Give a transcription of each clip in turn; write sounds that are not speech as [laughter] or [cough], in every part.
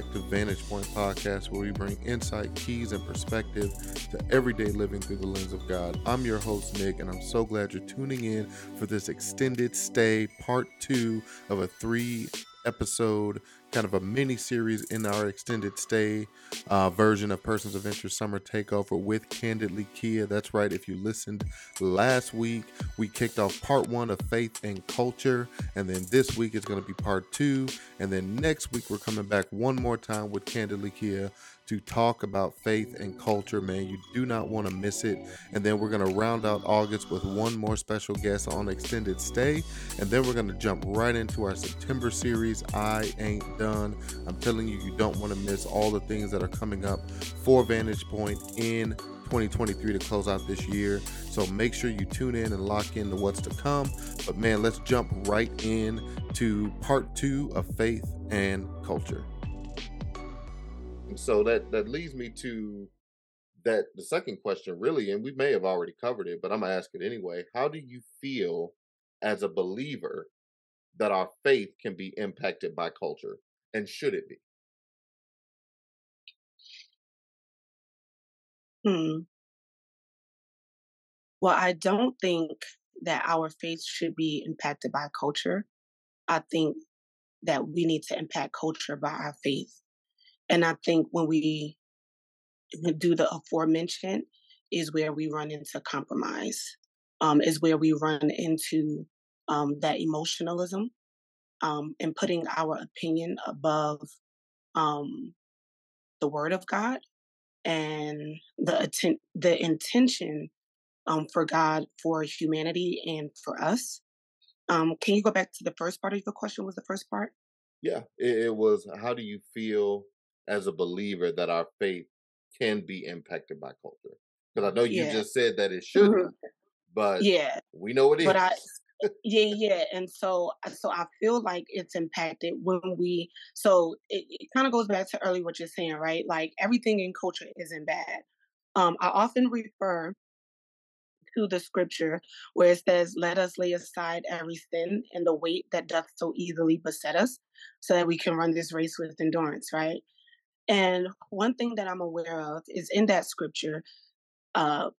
back to Vantage Point Podcast, where we bring insight, keys, and perspective to everyday living through the lens of God. I'm your host, Nick, and I'm so glad you're tuning in for this extended stay, part two of a three episode kind of a mini series in our extended stay uh, version of Persons of Interest Summer Takeover with Kandidly Kia. That's right. If you listened last week, we kicked off part one of Faith and Culture. And then this week is going to be part two. And then next week, we're coming back one more time with Kandidly Kia to talk about faith and culture, man. You do not want to miss it. And then we're going to round out August with one more special guest on extended stay. And then we're going to jump right into our September series, I Ain't Done. I'm telling you, you don't want to miss all the things that are coming up for Vantage Point in 2023 to close out this year. So make sure you tune in and lock in to what's to come. But man, let's jump right in to part two of faith and culture. And so that that leads me to that the second question really, and we may have already covered it, but I'm gonna ask it anyway. How do you feel as a believer that our faith can be impacted by culture? And should it be? Hmm. Well, I don't think that our faith should be impacted by culture. I think that we need to impact culture by our faith. And I think when we do the aforementioned is where we run into compromise, um, is where we run into um, that emotionalism um, and putting our opinion above um, the word of God and the atten- the intention um, for God for humanity and for us. Um, can you go back to the first part of your question? Was the first part? Yeah, it, it was. How do you feel as a believer that our faith can be impacted by culture? Because I know you yeah. just said that it shouldn't, mm-hmm. but yeah, we know it is. But I, yeah, yeah, and so so I feel like it's impacted when we. So it, it kind of goes back to earlier what you're saying, right? Like everything in culture isn't bad. Um, I often refer to the scripture where it says, Let us lay aside every sin and the weight that doth so easily beset us, so that we can run this race with endurance, right? And one thing that I'm aware of is in that scripture, uh,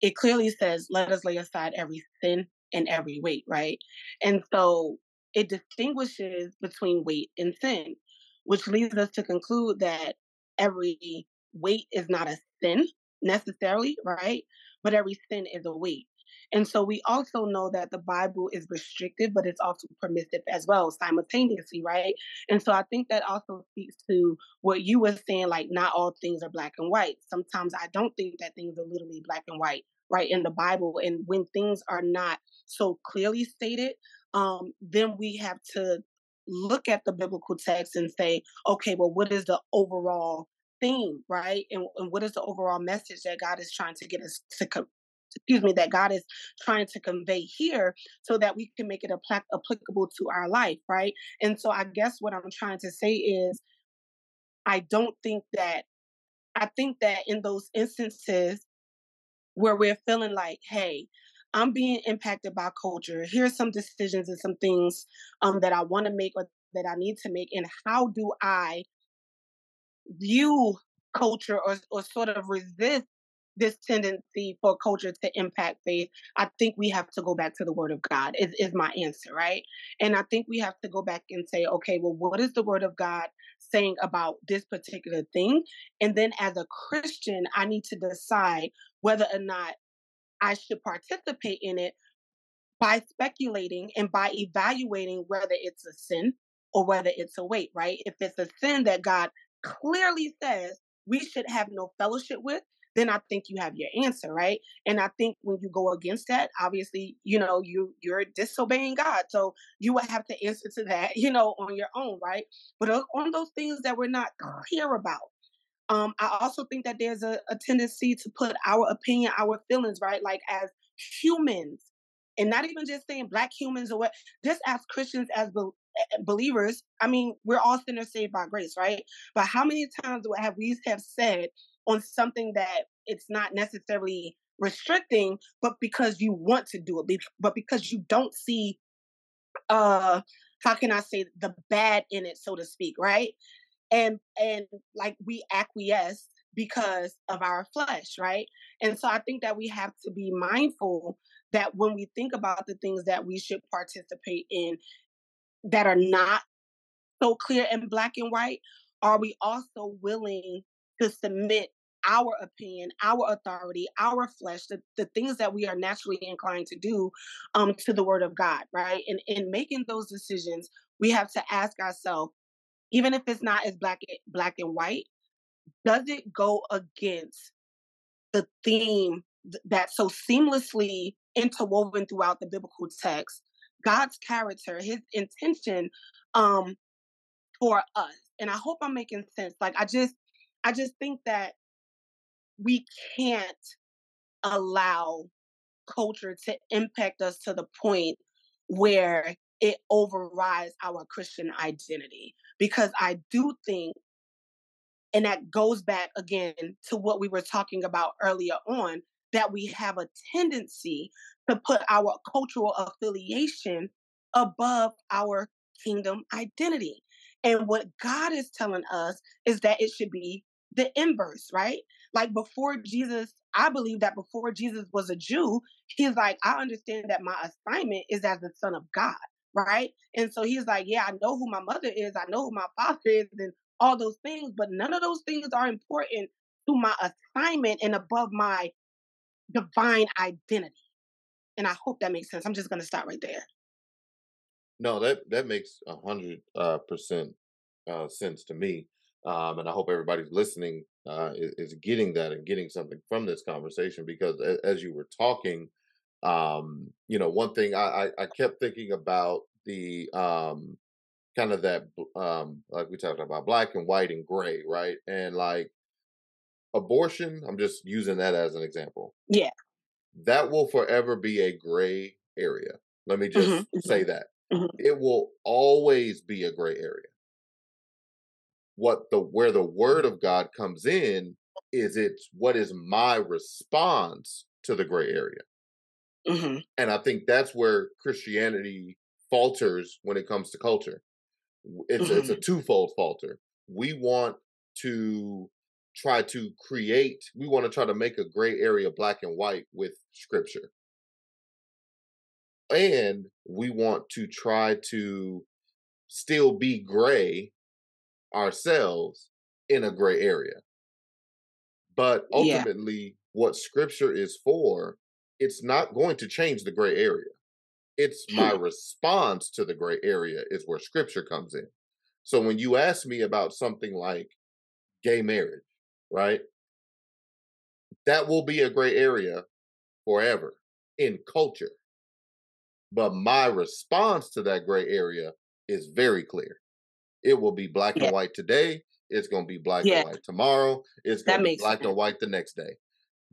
it clearly says, let us lay aside every sin and every weight, right? And so it distinguishes between weight and sin, which leads us to conclude that every weight is not a sin necessarily, right? But every sin is a weight. And so we also know that the Bible is restrictive, but it's also permissive as well, simultaneously, right? And so I think that also speaks to what you were saying, like not all things are black and white. Sometimes I don't think that things are literally black and white, right, in the Bible. And when things are not so clearly stated, um, then we have to look at the biblical text and say, okay, well, what is the overall theme, right? And, and, what is the overall message that God is trying to get us to co- excuse me, that God is trying to convey here so that we can make it applicable to our life, right? And so I guess what I'm trying to say is I don't think that, I think that in those instances where we're feeling like, hey, I'm being impacted by culture. Here's some decisions and some things um, that I want to make or that I need to make. And how do I view culture or, or sort of resist this tendency for culture to impact faith, I think we have to go back to the word of God, is, is my answer, right? And I think we have to go back and say, okay, well, what is the word of God saying about this particular thing? And then as a Christian, I need to decide whether or not I should participate in it by speculating and by evaluating whether it's a sin or whether it's a weight, right? If it's a sin that God clearly says we should have no fellowship with, then I think you have your answer, right? And I think when you go against that, obviously, you know, you you're disobeying God. So you would have to answer to that, [laughs] you know, on your own, right? But on those things that we're not clear about. Um, I also think that there's a, a tendency to put our opinion, our feelings, right? Like as humans, and not even just saying black humans or what, just as Christians, as be- eh, believers, I mean, we're all sinners saved by grace, right? But how many times have we have said on something that it's not necessarily restricting, but because you want to do it, but because you don't see uh how can I say the bad in it, so to speak, right? And and like we acquiesce because of our flesh, right? And so I think that we have to be mindful that when we think about the things that we should participate in that are not so clear and black and white, are we also willing to submit our opinion, our authority, our flesh, the, the things that we are naturally inclined to do um, to the word of God, right? And in making those decisions, we have to ask ourselves, even if it's not as black black and white, does it go against the theme that's so seamlessly interwoven throughout the biblical text god's character his intention um for us and i hope i'm making sense like i just i just think that we can't allow culture to impact us to the point where it overrides our christian identity because i do think and that goes back again to what we were talking about earlier on that we have a tendency to put our cultural affiliation above our kingdom identity. And what God is telling us is that it should be the inverse, right? Like before Jesus, I believe that before Jesus was a Jew, he's like, I understand that my assignment is as the son of God, right? And so he's like, Yeah, I know who my mother is, I know who my father is, and all those things, but none of those things are important to my assignment and above my divine identity. And I hope that makes sense. I'm just going to stop right there. No, that that makes a hundred uh, percent uh, sense to me, um, and I hope everybody's listening uh, is, is, getting that and getting something from this conversation. Because as, as you were talking, um, you know, one thing I, I, I kept thinking about the um, kind of that um like we talked about black and white and gray right and like abortion i'm just using that as an example yeah that will forever be a gray area let me just mm-hmm. say mm-hmm. that mm-hmm. it will always be a gray area what the where the word of god comes in is it's what is my response to the gray area mm-hmm. and i think that's where christianity falters when it comes to culture it's mm-hmm. it's a twofold falter. We want to try to create. We want to try to make a gray area black and white with scripture, and we want to try to still be gray ourselves in a gray area. But ultimately, yeah. what scripture is for, it's not going to change the gray area. It's my hmm. response to the gray area is where scripture comes in. So when you ask me about something like gay marriage, right? That will be a gray area forever in culture. But my response to that gray area is very clear. It will be black yeah. and white today. It's going to be black yeah. and white tomorrow. It's going to be black sense. and white the next day.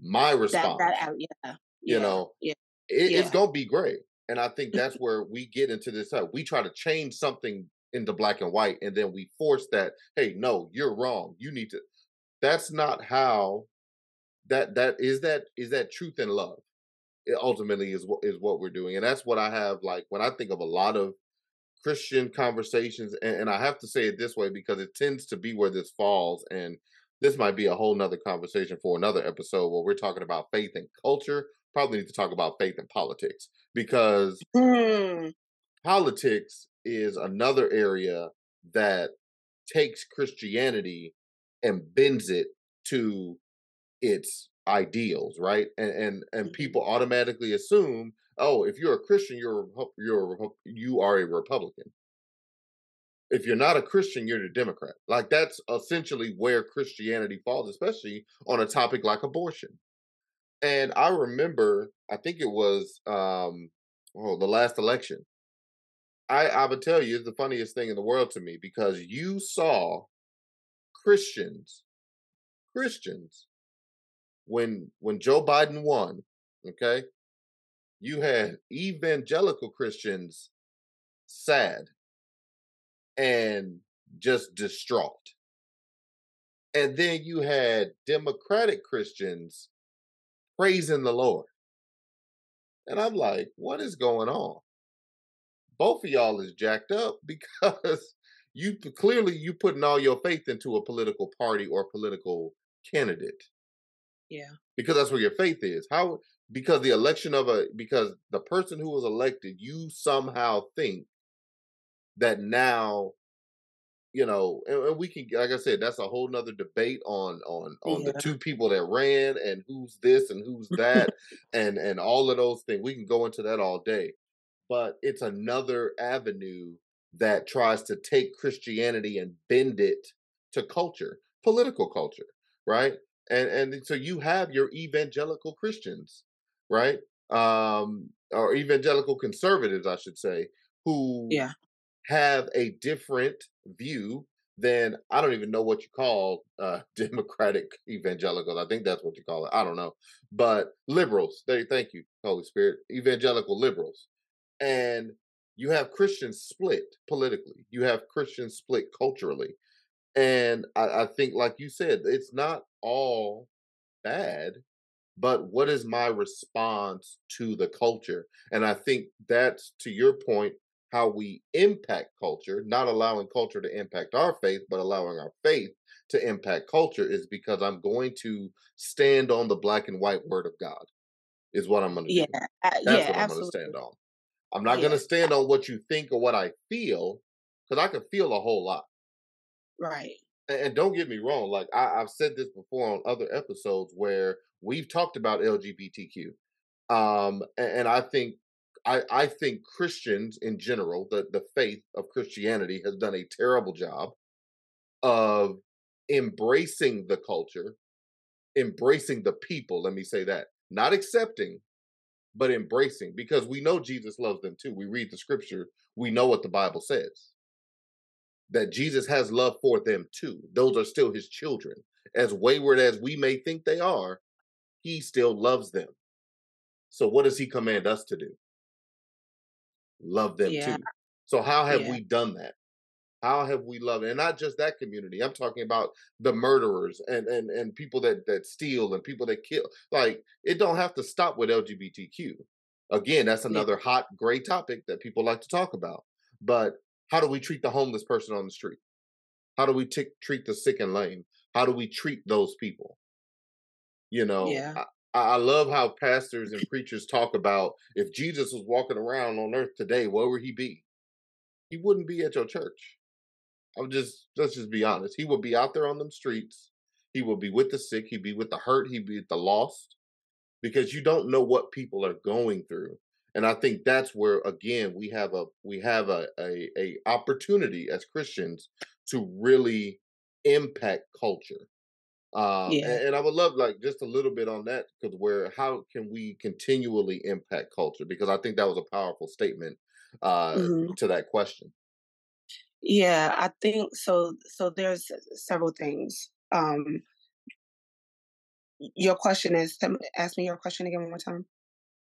My response, that, that, yeah. you know, it, it's going to be gray. And I think that's [laughs] where we get into this. Uh, we try to change something into black and white, and then we force that. Hey, no, you're wrong. You need to. That's not how. That that is that is that truth and love. It ultimately is what is what we're doing, and that's what I have like when I think of a lot of Christian conversations, and, and I have to say it this way because it tends to be where this falls, and this might be a whole nother conversation for another episode where we're talking about faith and culture probably need to talk about faith and politics because mm. politics is another area that takes Christianity and bends it to its ideals, right? And and and mm-hmm. people automatically assume, oh, if you're a Christian, you're you're you are a Republican. If you're not a Christian, you're a Democrat. Like that's essentially where Christianity falls, especially on a topic like abortion. And I remember, I think it was um oh the last election. I I would tell you it's the funniest thing in the world to me because you saw Christians Christians when when Joe Biden won, okay? You had evangelical Christians sad and just distraught. And then you had democratic Christians praising the Lord. And I'm like, what is going on? both of y'all is jacked up [laughs] because you clearly you putting all your faith into a political party or political candidate. Yeah. Because that's where your faith is. How because the election of a because the person who was elected, you somehow think that now you know, and, and, we can, like I said, that's a whole nother debate on on on yeah. the two people that ran and who's this and who's that [laughs] and and all of those things. We can go into that all day, but it's another avenue that tries to take Christianity and bend it to culture, political culture, right? And and so you have your evangelical Christians, right? Um, or evangelical conservatives, I should say, who yeah have a different view than I don't even know what you call uh, [laughs] democratic evangelicals. I think that's what you call it. I don't know, but liberals. They thank you, Holy Spirit. Evangelical liberals, and you have Christians split politically. You have Christians split culturally, and I, I think, like you said, it's not all bad. But what is my response to the culture? And I think that's to your point how we impact culture, not allowing culture to impact our faith, but allowing our faith to impact culture is because I'm going to stand on the black and white word of God, is what I'm going to yeah, do. That's yeah, what I'm going to stand on. I'm not yeah. going to stand on what you think or what I feel, because I can feel a whole lot. Right. And, don't get me wrong, like I, I've said this before on other episodes where we've talked about LGBTQ. Um, and, and I think I, I think Christians in general, the, the faith of Christianity has done a terrible job of embracing the culture, embracing the people, let me say that. Not accepting, but embracing, because we know Jesus loves them too. We read the scripture, we know what the Bible says. That Jesus has love for them too. Those are still his children. As wayward as we may think they are, he still loves them. So, what does he command us to do? love them yeah. too. So how have yeah. we done that? How have we loved, and not just that community? I'm talking about the murderers and and and people that that steal and people that kill. Like it don't have to stop with LGBTQ. Again, that's another yeah. hot gray topic that people like to talk about. But how do we treat the homeless person on the street? How do we t- treat the sick and lame? How do we treat those people? You know, yeah. I love how pastors and [clears throat] preachers talk about if Jesus was walking around on earth today, where would he be? He wouldn't be at your church. I'm just let's just be honest. He would be out there on them streets. He would be with the sick. He'd be with the hurt. He'd be with the lost, because you don't know what people are going through. And I think that's where again we have a we have a a, a opportunity as Christians to really impact culture um, yeah. and, and, I would love like just a little bit on that because where how can we continually impact culture? Because I think that was a powerful statement uh, mm-hmm. to that question. Yeah, I think so. So there's several things. Um, your question is ask me your question again one more time.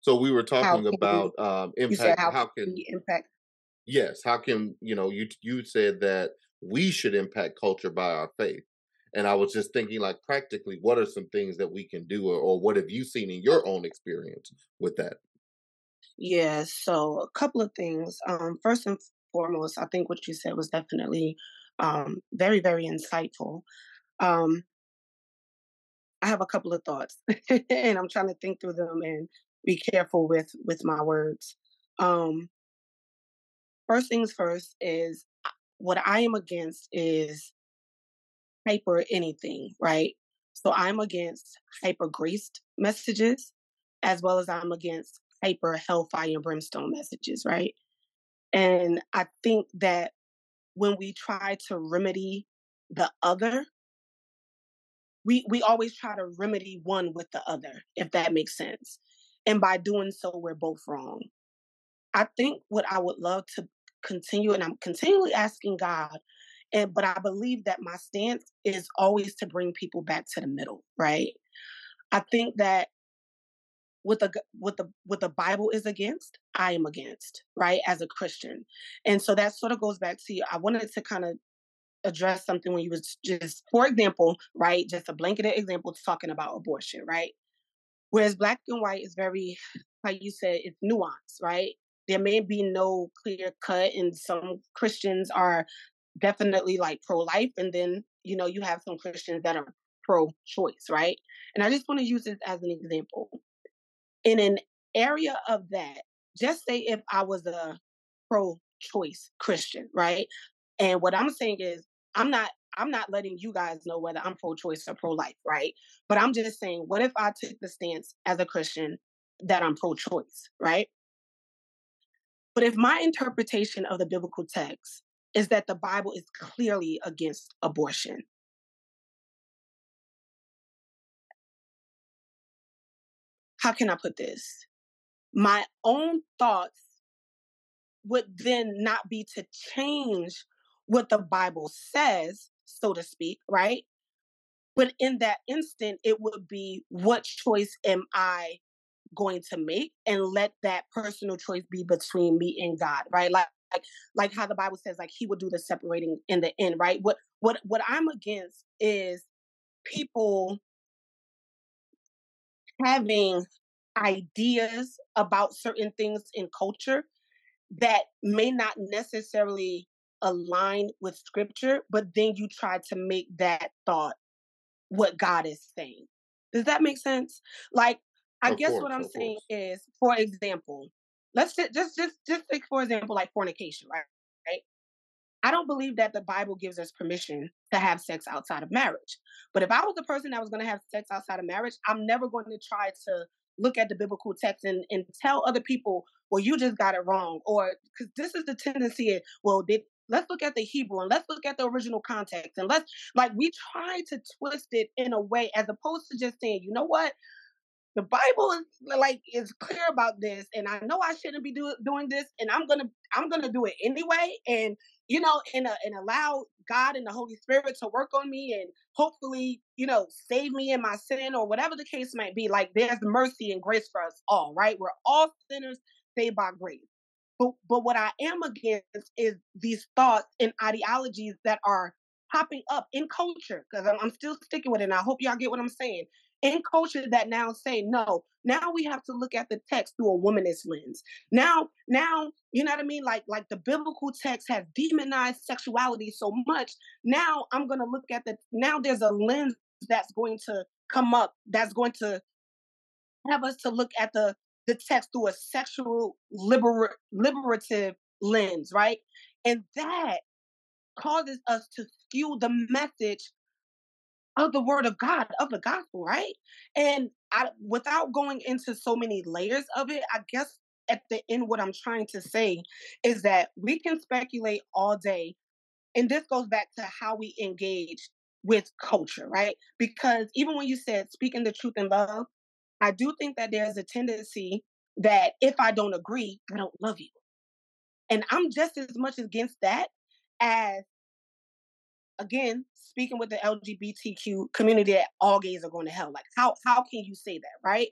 So we were talking about we, um, impact. how, how can impact? Yes, how can you know you you said that we should impact culture by our faith and I was just thinking, like, practically, what are some things that we can do, or, or what have you seen in your own experience with that? Yeah, so a couple of things. Um, first and foremost, I think what you said was definitely um, very, very insightful. Um, I have a couple of thoughts, [laughs] and I'm trying to think through them and be careful with with my words. Um, first things first is what I am against is hyper anything, right? So I'm against hyper graced messages as well as I'm against hyper hellfire and brimstone messages, right? And I think that when we try to remedy the other, we we always try to remedy one with the other, if that makes sense. And by doing so, we're both wrong. I think what I would love to continue, and I'm continually asking God and but I believe that my stance is always to bring people back to the middle, right? I think that what the what the what the Bible is against, I am against, right? As a Christian, and so that sort of goes back to you. I wanted to kind of address something when you was just, for example, right, just a blanketed example talking about abortion, right? Whereas black and white is very, like you said, it's nuanced, right? there may be no clear cut, and some Christians are definitely like pro life, and then you know you have some Christians that are pro choice, right? And I just want to use this as an example. In an area of that, just say if I was a pro choice Christian, right? And what I'm saying is, I'm not I'm not letting you guys know whether I'm pro choice or pro life, right? But I'm just saying, what if I took the stance as a Christian that I'm pro choice, right? But if my interpretation of the biblical text is that the Bible is clearly against abortion, how can I put this? My own thoughts would then not be to change what the Bible says, so to speak, right? But in that instant, it would be what choice am I going to make and let that personal choice be between me and God, right? Like like like how the Bible says like he will do the separating in the end, right? What what what I'm against is people having ideas about certain things in culture that may not necessarily align with scripture, but then you try to make that thought what God is saying. Does that make sense? Like, I of guess course, what I'm saying course. is, for example, let's just just just just take for example like fornication, right? Right. I don't believe that the Bible gives us permission to have sex outside of marriage. But if I was the person that was going to have sex outside of marriage, I'm never going to try to look at the biblical text and, and tell other people, well, you just got it wrong. Or because this is the tendency, well, did let's look at the Hebrew and let's look at the original context and let's like we try to twist it in a way as opposed to just saying, you know what? The Bible is like is clear about this, and I know I shouldn't be do, doing this, and I'm gonna I'm gonna do it anyway, and you know, and uh, and allow God and the Holy Spirit to work on me, and hopefully, you know, save me in my sin or whatever the case might be. Like there's mercy and grace for us all, right? We're all sinners saved by grace. But but what I am against is these thoughts and ideologies that are popping up in culture because I'm, I'm still sticking with it. And I hope y'all get what I'm saying. In culture that now say no, now we have to look at the text through a womanist lens. Now, now you know what I mean? Like like the biblical text has demonized sexuality so much. Now I'm gonna look at the now there's a lens that's going to come up that's going to have us to look at the the text through a sexual liber- liberative lens, right? And that causes us to skew the message of the word of God, of the gospel, right? And I, without going into so many layers of it, I guess at the end, what I'm trying to say is that we can speculate all day. And this goes back to how we engage with culture, right? Because even when you said speaking the truth in love, I do think that there's a tendency that if I don't agree, I don't love you. And I'm just as much against that as, again, speaking with the LGBTQ community that all gays are going to hell. Like, how how can you say that, right?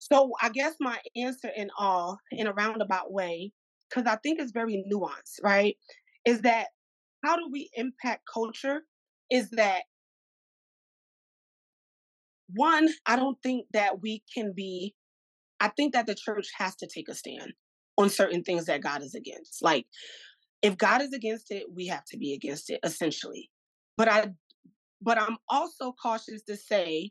So I guess my answer in all, in a roundabout way, because I think it's very nuanced, right? Is that how do we impact culture? Is that one, I don't think that we can be, I think that the church has to take a stand on certain things that God is against. Like, if God is against it, we have to be against it, essentially. But I, but I'm also cautious to say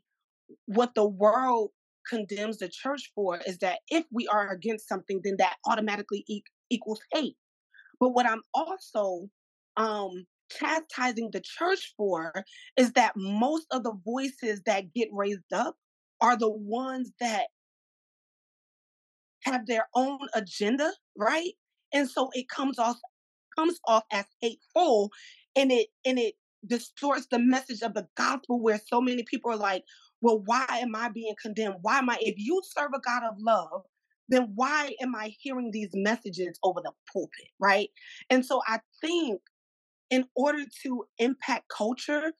what the world condemns the church for is that if we are against something, then that automatically e- equals hate. But what I'm also um, chastising the church for is that most of the voices that get raised up are the ones that have their own agenda, right? And so it comes off comes off as hateful and it and it distorts the message of the gospel where so many people are like, well, why am I being condemned? Why am I if you serve a God of love, then why am I hearing these messages over the pulpit, right? And so I think in order to impact culture,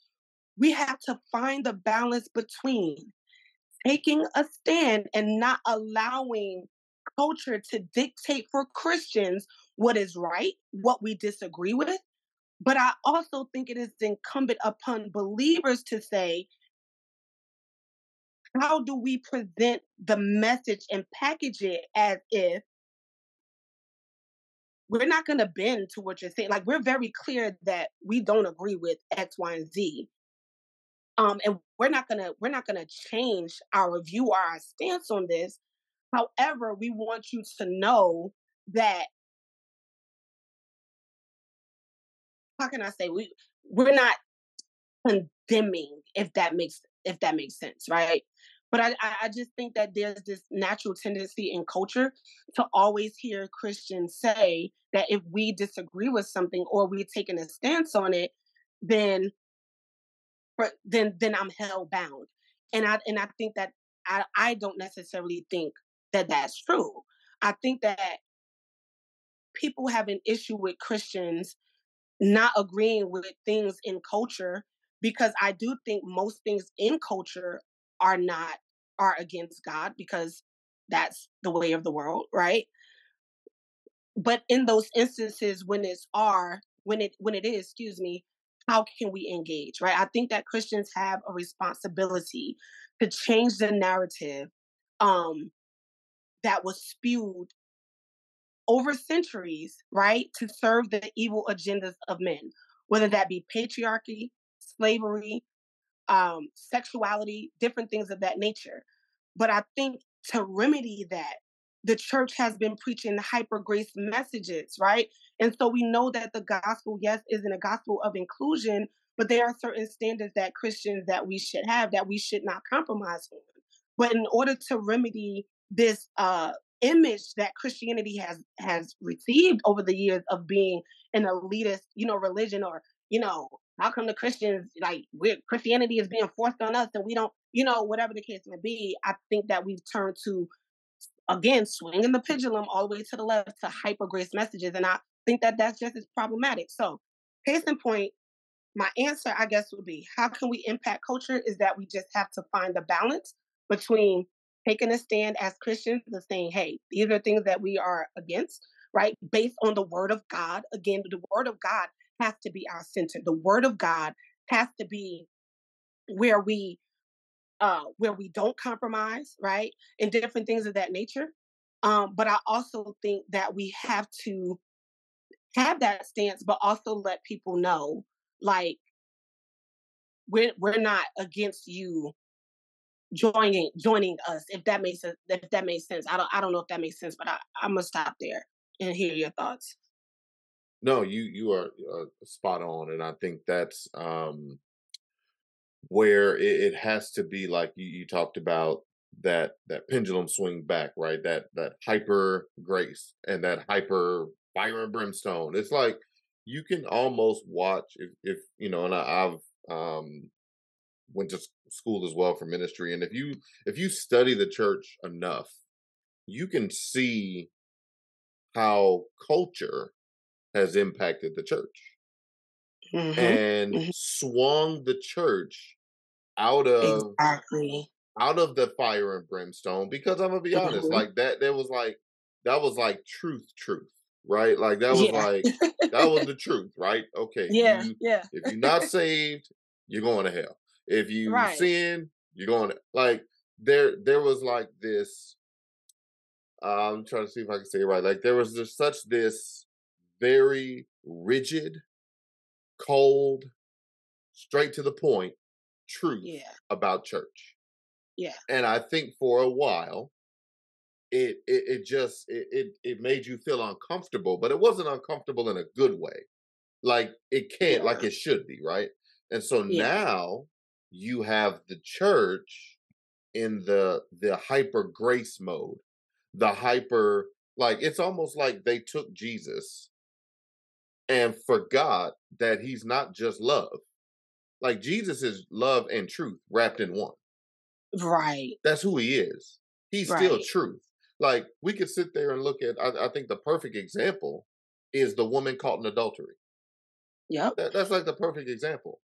we have to find the balance between taking a stand and not allowing culture to dictate for Christians what is right, what we disagree with. But I also think it is incumbent upon believers to say, how do we present the message and package it as if we're not going to bend to what you're saying. Like we're very clear that we don't agree with X, Y, and Z. Um, and we're not gonna we're not gonna change our view or our stance on this. However, we want you to know that how can I say we we're not condemning if that makes if that makes sense, right? But I, I just think that there's this natural tendency in culture to always hear Christians say that if we disagree with something or we're taking a stance on it, then then then I'm held bound. And I and I think that I I don't necessarily think that that's true. I think that people have an issue with Christians not agreeing with things in culture because I do think most things in culture are not are against God because that's the way of the world, right? But in those instances when it's are when it when it is, excuse me, how can we engage, right? I think that Christians have a responsibility to change the narrative um that was spewed over centuries, right, to serve the evil agendas of men, whether that be patriarchy, slavery, um, sexuality, different things of that nature. But I think to remedy that, the church has been preaching hyper grace messages, right? And so we know that the gospel, yes, isn't a gospel of inclusion, but there are certain standards that Christians that we should have that we should not compromise on. But in order to remedy this uh, image that Christianity has has received over the years of being an elitist, you know, religion or you know, how come the Christians like we're Christianity is being forced on us and we don't, you know, whatever the case may be. I think that we've turned to again swinging the pendulum all the way to the left to hyper grace messages, and I think that that's just as problematic. So, case in point, my answer, I guess, would be how can we impact culture? Is that we just have to find the balance between taking a stand as Christians and saying, hey, these are things that we are against, right? Based on the word of God. Again, the word of God has to be our center. The word of God has to be where we uh where we don't compromise, right? And different things of that nature. Um, but I also think that we have to have that stance, but also let people know, like, we're we're not against you joining joining us if that makes sense if that makes sense i don't i don't know if that makes sense but i i'm gonna stop there and hear your thoughts no you you are uh, spot on and i think that's um where it, it has to be like you, you talked about that that pendulum swing back right? That that hyper grace and that hyper fire and brimstone. It's like you can almost watch if if you know and I, i've um went to school as well for ministry and if you if you study the church enough you can see how culture has impacted the church mm-hmm. and mm-hmm. swung the church out of exactly out of the fire and brimstone because i'm gonna be honest mm-hmm. like that there was like that was like truth truth right like that was yeah. like that was the truth right okay yeah you, yeah if you're not saved you're going to hell if you right. sin, you're going to like there. There was like this. Uh, I'm trying to see if I can say it right. Like there was just such this very rigid, cold, straight to the point truth yeah. about church. Yeah. And I think for a while, it it, it just it, it, it made you feel uncomfortable, but it wasn't uncomfortable in a good way. Like it can't, yeah. like it should be, right? And so yeah. now you have the church in the the hyper grace mode the hyper like it's almost like they took jesus and forgot that he's not just love. Like jesus is love and truth wrapped in one. Right. That's who he is. He's right. still truth. Like we could sit there and look at I, I, think the perfect example is the woman caught in adultery. Yeah that, that's like the perfect example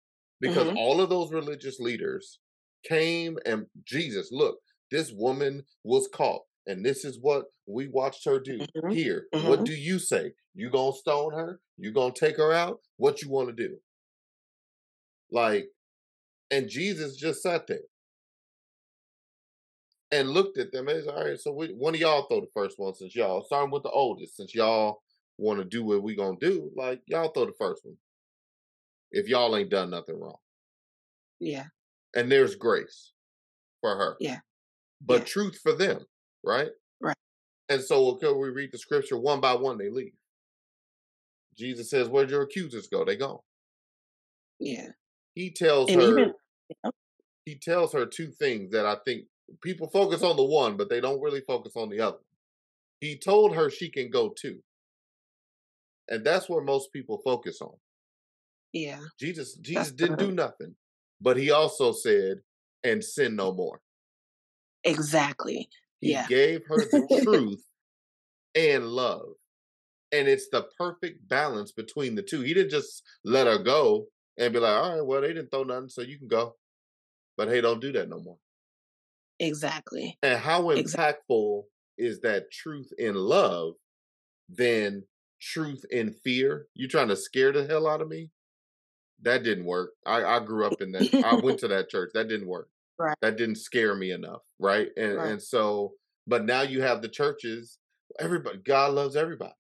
because mm-hmm. all of those religious leaders came and Jesus, look, this woman was caught, and this is what we watched her do mm-hmm. here. Mm-hmm. What do you say? You gonna stone her? You gonna take her out? What you want to do? Like, and Jesus just sat there and looked at them and said, all right, so we, one of y'all throw the first one since y'all starting with the oldest, since y'all want to do what we gonna do, like y'all throw the first one. If y'all ain't done nothing wrong. Yeah. And there's grace for her. Yeah. But Yeah. truth for them, right? Right. And so okay, we read the scripture one by one, they leave. Jesus says, Where'd your accusers go? They gone. Yeah. He tells And her even he tells her two things that I think people focus on the one, but they don't really focus on the other. He told her she can go too. And that's where most people focus on. yeah. Jesus Jesus didn't do nothing, but he also said, and sin no more. Exactly. He Yeah. gave her the [laughs] truth and love. And it's the perfect balance between the two. He didn't just let her go and be like, all right, well, they didn't throw nothing, so you can go. But hey, don't do that no more. Exactly. And how impactful is that truth in love than truth in fear? You trying to scare the hell out of me? That didn't work. I, I grew up in that. I went [laughs] to that church. That didn't work. Right. That didn't scare me enough. Right. And Right. and so, but now you have the churches. Everybody, God loves everybody.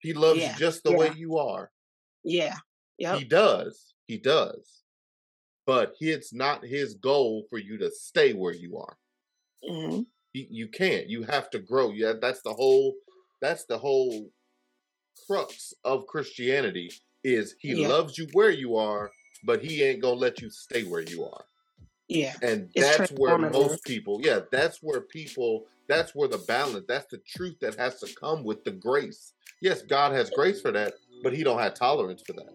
He loves Yeah, you just the way you are. Yeah. Yep. He does. He does. But it's not his goal for you to stay where you are. hmm you, you can't you have to grow yeah that's the whole that's the whole crux of christianity is he Yeah. loves you where you are but he ain't gonna let you stay where you are yeah. And it's that's where most people, yeah, that's where people, that's where the balance, that's the truth that has to come with the grace. Yes, God has grace for that, but he don't have tolerance for that.